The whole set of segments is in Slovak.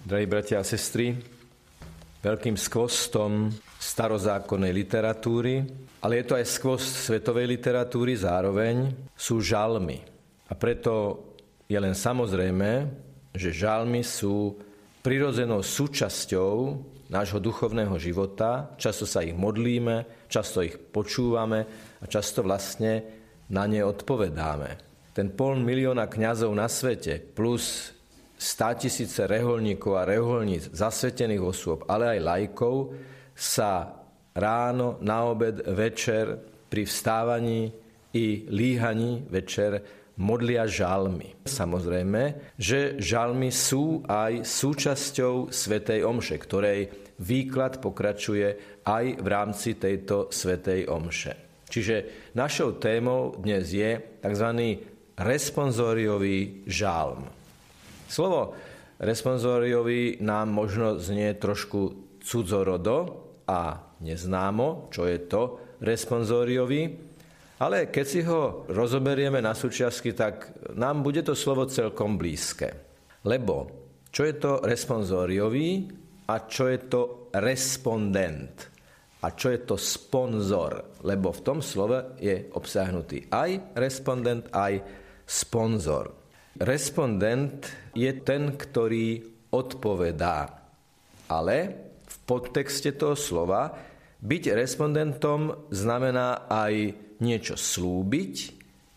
Drahí bratia a sestry, veľkým skvostom starozákonnej literatúry, ale je to aj skvost svetovej literatúry zároveň, sú žalmy. A preto je len samozrejme, že žalmy sú prirodzenou súčasťou nášho duchovného života. Často sa ich modlíme, často ich počúvame a často vlastne na ne odpovedáme. Ten pol milióna kňazov na svete plus stá tisíce reholníkov a reholníc, zasvetených osôb, ale aj lajkov, sa ráno, na obed, večer, pri vstávaní i líhaní večer modlia žalmy. Samozrejme, že žalmy sú aj súčasťou Svetej Omše, ktorej výklad pokračuje aj v rámci tejto Svetej Omše. Čiže našou témou dnes je tzv. responsoriový žalm. Slovo responsoriový nám možno znie trošku cudzorodo a neznámo, čo je to responsoriový, ale keď si ho rozoberieme na súčiastky, tak nám bude to slovo celkom blízke. Lebo čo je to responsoriový a čo je to respondent a čo je to sponzor, lebo v tom slove je obsahnutý aj respondent, aj sponzor. Respondent je ten, ktorý odpovedá. Ale v podtexte toho slova byť respondentom znamená aj niečo slúbiť,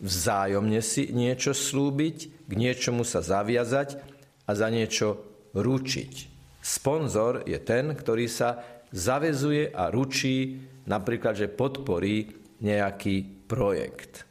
vzájomne si niečo slúbiť, k niečomu sa zaviazať a za niečo ručiť. Sponzor je ten, ktorý sa zavezuje a ručí napríklad, že podporí nejaký projekt.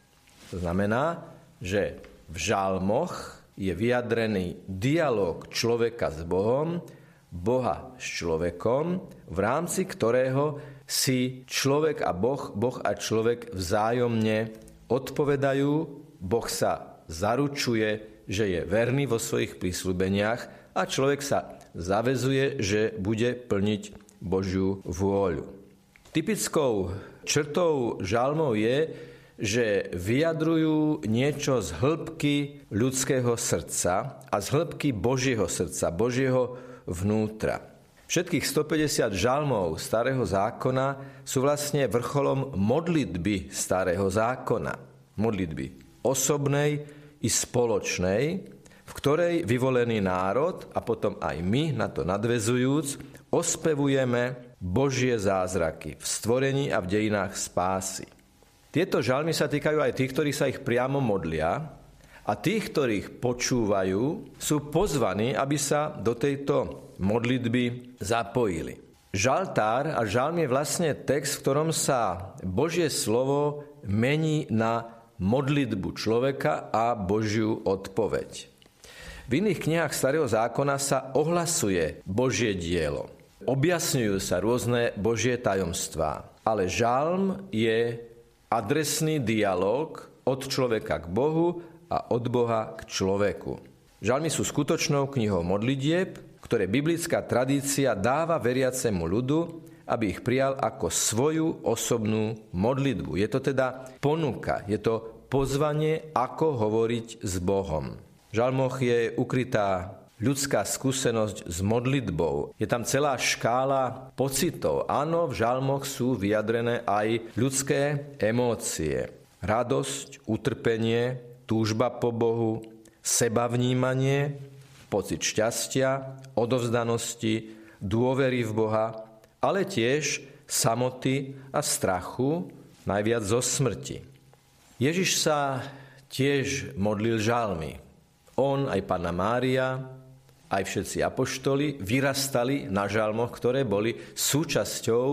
To znamená, že v žalmoch je vyjadrený dialog človeka s Bohom, Boha s človekom, v rámci ktorého si človek a Boh, Boh a človek vzájomne odpovedajú, Boh sa zaručuje, že je verný vo svojich prísľubeniach a človek sa zavezuje, že bude plniť Božiu vôľu. Typickou črtou žalmov je, že vyjadrujú niečo z hĺbky ľudského srdca a z hĺbky Božieho srdca, Božieho vnútra. Všetkých 150 žalmov starého zákona sú vlastne vrcholom modlitby starého zákona. Modlitby osobnej i spoločnej, v ktorej vyvolený národ a potom aj my na to nadvezujúc ospevujeme Božie zázraky v stvorení a v dejinách spásy. Tieto žalmy sa týkajú aj tých, ktorí sa ich priamo modlia a tých, ktorých počúvajú, sú pozvaní, aby sa do tejto modlitby zapojili. Žaltár a žalm je vlastne text, v ktorom sa Božie slovo mení na modlitbu človeka a Božiu odpoveď. V iných knihách Starého zákona sa ohlasuje Božie dielo. Objasňujú sa rôzne Božie tajomstvá. Ale žalm je adresný dialog od človeka k Bohu a od Boha k človeku. Žalmy sú skutočnou knihou modlitieb, ktoré biblická tradícia dáva veriacemu ľudu, aby ich prijal ako svoju osobnú modlitbu. Je to teda ponuka, je to pozvanie, ako hovoriť s Bohom. V žalmoch je ukrytá ľudská skúsenosť s modlitbou. Je tam celá škála pocitov. Áno, v žalmoch sú vyjadrené aj ľudské emócie. Radosť, utrpenie, túžba po Bohu, sebavnímanie, pocit šťastia, odovzdanosti, dôvery v Boha, ale tiež samoty a strachu, najviac zo smrti. Ježiš sa tiež modlil žalmy. On aj Pana Mária, aj všetci apoštoli vyrastali na žalmoch, ktoré boli súčasťou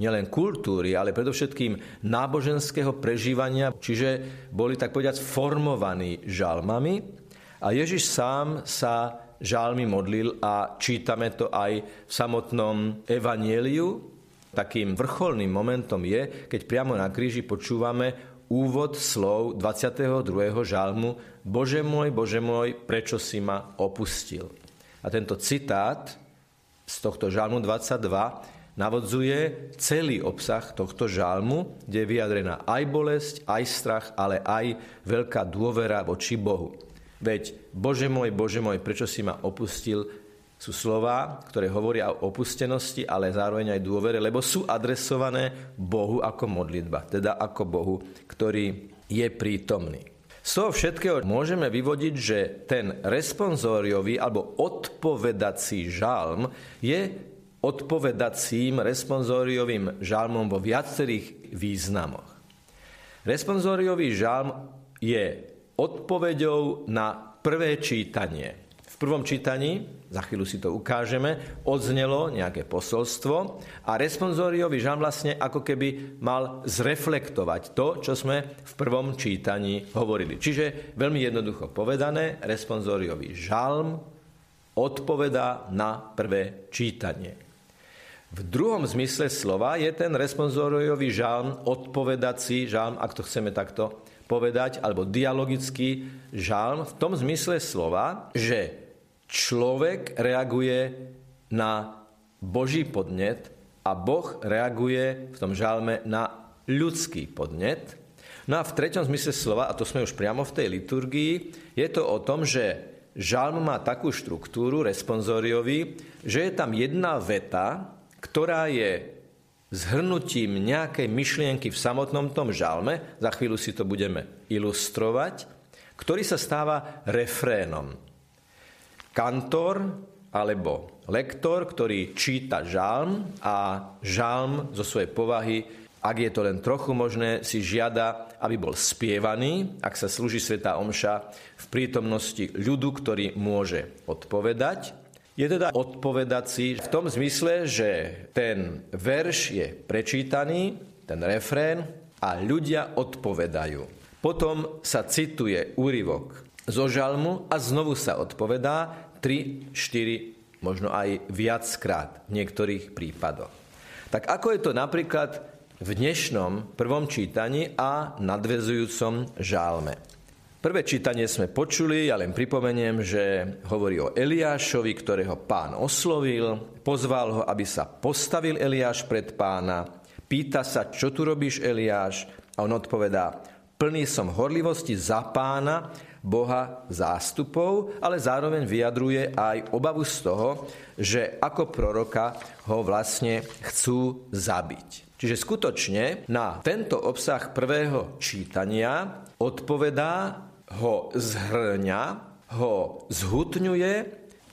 nielen kultúry, ale predovšetkým náboženského prežívania, čiže boli tak povedať formovaní žalmami. A Ježiš sám sa žalmi modlil a čítame to aj v samotnom evanieliu. Takým vrcholným momentom je, keď priamo na kríži počúvame úvod slov 22. žalmu Bože môj, Bože môj, prečo si ma opustil? A tento citát z tohto žalmu 22 navodzuje celý obsah tohto žalmu, kde je vyjadrená aj bolesť, aj strach, ale aj veľká dôvera voči Bohu. Veď, Bože môj, Bože môj, prečo si ma opustil, Sú slova, ktoré hovoria o opustenosti, ale zároveň aj dôvere, lebo sú adresované Bohu ako modlitba, teda ako Bohu, ktorý je prítomný. Z toho všetkého môžeme vyvodiť, že ten responsóriový alebo odpovedací žalm je odpovedacím responsóriovým žalmom vo viacerých významoch. Responsóriový žalm je odpoveďou na prvé čítanie. Prvom čítaní za chvíľu si to ukážeme, odznelo nejaké posolstvo a responsoriový žalm vlastne ako keby mal zreflektovať to, čo sme v prvom čítaní hovorili. Čiže veľmi jednoducho povedané, responsoriový žalm odpovedá na prvé čítanie. V druhom zmysle slova je ten responsoriový žalm odpovedací žalm, ak to chceme takto povedať, alebo dialogický žalm v tom zmysle slova, že človek reaguje na Boží podnet a Boh reaguje v tom žalme na ľudský podnet. No a v treťom zmysle slova, a to sme už priamo v tej liturgii, je to o tom, že žalm má takú štruktúru responsoriový, že je tam jedna veta, ktorá je zhrnutím nejakej myšlienky v samotnom tom žalme, za chvíľu si to budeme ilustrovať, ktorý sa stáva refrénom kantor alebo lektor, ktorý číta žalm a žalm zo svojej povahy, ak je to len trochu možné, si žiada, aby bol spievaný, ak sa slúži Sveta Omša v prítomnosti ľudu, ktorý môže odpovedať. Je teda odpovedací v tom zmysle, že ten verš je prečítaný, ten refrén, a ľudia odpovedajú. Potom sa cituje úryvok zo žalmu a znovu sa odpovedá 3, 4, možno aj viackrát v niektorých prípadoch. Tak ako je to napríklad v dnešnom prvom čítaní a nadvezujúcom žálme. Prvé čítanie sme počuli, ja len pripomeniem, že hovorí o Eliášovi, ktorého pán oslovil, pozval ho, aby sa postavil Eliáš pred pána, pýta sa, čo tu robíš Eliáš, a on odpovedá, plný som horlivosti za pána Boha zástupov, ale zároveň vyjadruje aj obavu z toho, že ako proroka ho vlastne chcú zabiť. Čiže skutočne na tento obsah prvého čítania odpovedá, ho zhrňa, ho zhutňuje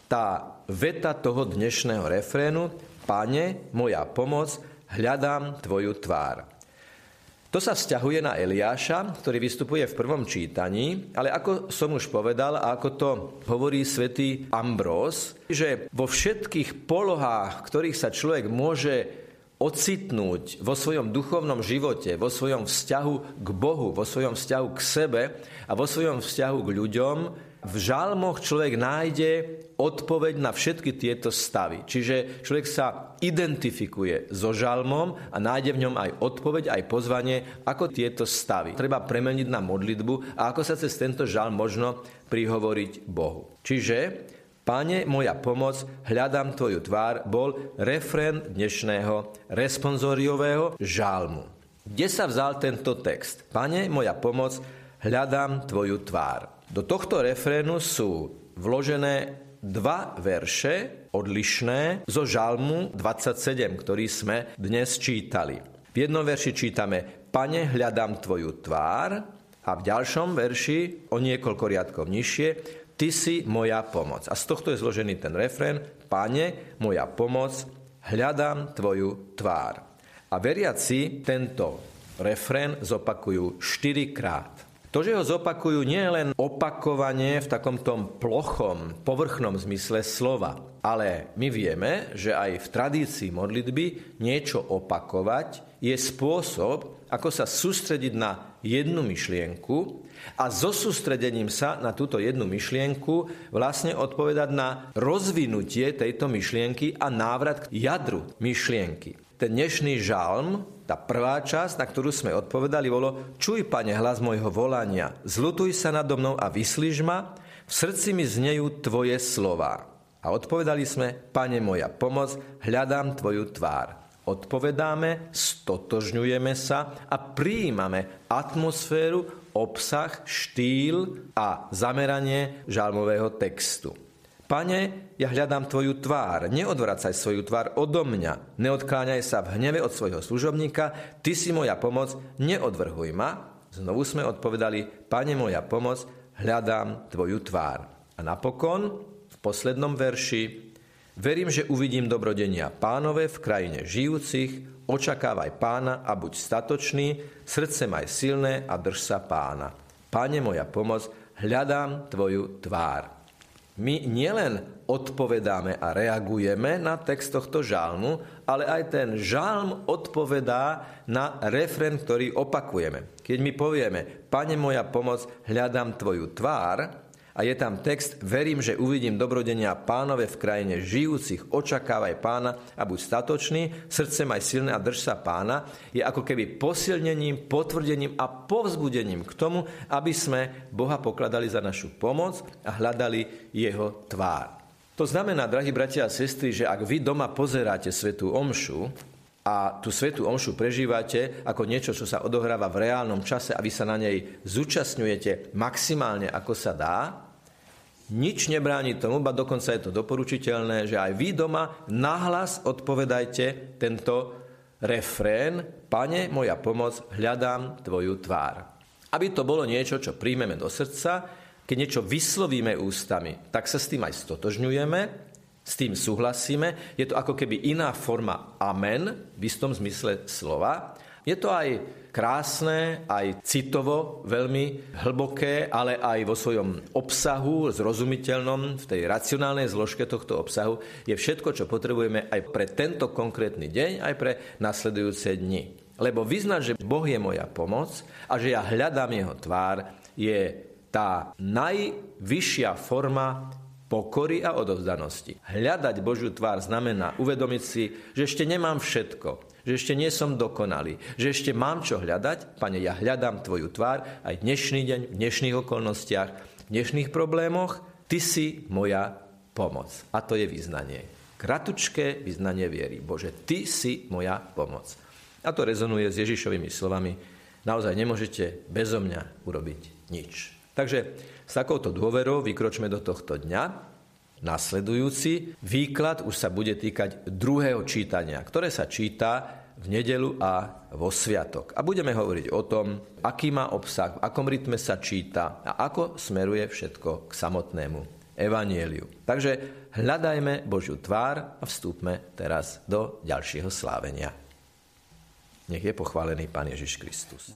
tá veta toho dnešného refrénu Pane, moja pomoc, hľadám Tvoju tvár. To sa vzťahuje na Eliáša, ktorý vystupuje v prvom čítaní, ale ako som už povedal a ako to hovorí svätý Ambrós, že vo všetkých polohách, ktorých sa človek môže ocitnúť vo svojom duchovnom živote, vo svojom vzťahu k Bohu, vo svojom vzťahu k sebe a vo svojom vzťahu k ľuďom, v žalmoch človek nájde odpoveď na všetky tieto stavy. Čiže človek sa identifikuje so žalmom a nájde v ňom aj odpoveď, aj pozvanie, ako tieto stavy treba premeniť na modlitbu a ako sa cez tento žalm možno prihovoriť Bohu. Čiže Pane, moja pomoc, hľadám Tvoju tvár, bol refrén dnešného responsoriového žalmu. Kde sa vzal tento text? Pane, moja pomoc, hľadám Tvoju tvár. Do tohto refrénu sú vložené dva verše odlišné zo Žalmu 27, ktorý sme dnes čítali. V jednom verši čítame Pane, hľadám Tvoju tvár a v ďalšom verši, o niekoľko riadkov nižšie, Ty si moja pomoc. A z tohto je zložený ten refrén Pane, moja pomoc, hľadám Tvoju tvár. A veriaci tento refrén zopakujú štyrikrát. To, že ho zopakujú, nie len opakovanie v takom tom plochom, povrchnom zmysle slova, ale my vieme, že aj v tradícii modlitby niečo opakovať je spôsob, ako sa sústrediť na jednu myšlienku a so sústredením sa na túto jednu myšlienku vlastne odpovedať na rozvinutie tejto myšlienky a návrat k jadru myšlienky. Ten dnešný žalm tá prvá časť, na ktorú sme odpovedali, bolo Čuj, pane, hlas mojho volania, zlutuj sa nado mnou a vyslíž ma, v srdci mi znejú tvoje slova. A odpovedali sme, pane moja pomoc, hľadám tvoju tvár. Odpovedáme, stotožňujeme sa a prijímame atmosféru, obsah, štýl a zameranie žalmového textu. Pane, ja hľadám Tvoju tvár, neodvracaj svoju tvár odo mňa, neodkláňaj sa v hneve od svojho služobníka, Ty si moja pomoc, neodvrhuj ma. Znovu sme odpovedali, Pane moja pomoc, hľadám Tvoju tvár. A napokon, v poslednom verši, verím, že uvidím dobrodenia pánové v krajine žijúcich, očakávaj pána a buď statočný, srdce maj silné a drž sa pána. Pane moja pomoc, hľadám Tvoju tvár. My nielen odpovedáme a reagujeme na text tohto žalmu, ale aj ten žalm odpovedá na refren, ktorý opakujeme. Keď my povieme, Pane moja pomoc, hľadám Tvoju tvár, a je tam text Verím, že uvidím dobrodenia pánove v krajine žijúcich, očakávaj pána a buď statočný, srdce maj silné a drž sa pána, je ako keby posilnením, potvrdením a povzbudením k tomu, aby sme Boha pokladali za našu pomoc a hľadali jeho tvár. To znamená, drahí bratia a sestry, že ak vy doma pozeráte svetú omšu, a tú svetú omšu prežívate ako niečo, čo sa odohráva v reálnom čase a vy sa na nej zúčastňujete maximálne ako sa dá, nič nebráni tomu, ba dokonca je to doporučiteľné, že aj vy doma nahlas odpovedajte tento refrén Pane, moja pomoc, hľadám Tvoju tvár. Aby to bolo niečo, čo príjmeme do srdca, keď niečo vyslovíme ústami, tak sa s tým aj stotožňujeme, s tým súhlasíme. Je to ako keby iná forma amen v istom zmysle slova. Je to aj krásne, aj citovo veľmi hlboké, ale aj vo svojom obsahu, zrozumiteľnom, v tej racionálnej zložke tohto obsahu, je všetko, čo potrebujeme aj pre tento konkrétny deň, aj pre nasledujúce dni. Lebo vyznať, že Boh je moja pomoc a že ja hľadám jeho tvár, je tá najvyššia forma pokory a odovzdanosti. Hľadať Božiu tvár znamená uvedomiť si, že ešte nemám všetko, že ešte nie som dokonalý, že ešte mám čo hľadať. Pane, ja hľadám Tvoju tvár aj dnešný deň, v dnešných okolnostiach, v dnešných problémoch. Ty si moja pomoc. A to je vyznanie. Kratučké vyznanie viery. Bože, Ty si moja pomoc. A to rezonuje s Ježišovými slovami. Naozaj nemôžete bezo mňa urobiť nič. Takže s takouto dôverou vykročme do tohto dňa, Nasledujúci výklad už sa bude týkať druhého čítania, ktoré sa číta v nedelu a vo sviatok. A budeme hovoriť o tom, aký má obsah, v akom rytme sa číta a ako smeruje všetko k samotnému evanieliu. Takže hľadajme Božiu tvár a vstúpme teraz do ďalšieho slávenia. Nech je pochválený Pán Ježiš Kristus.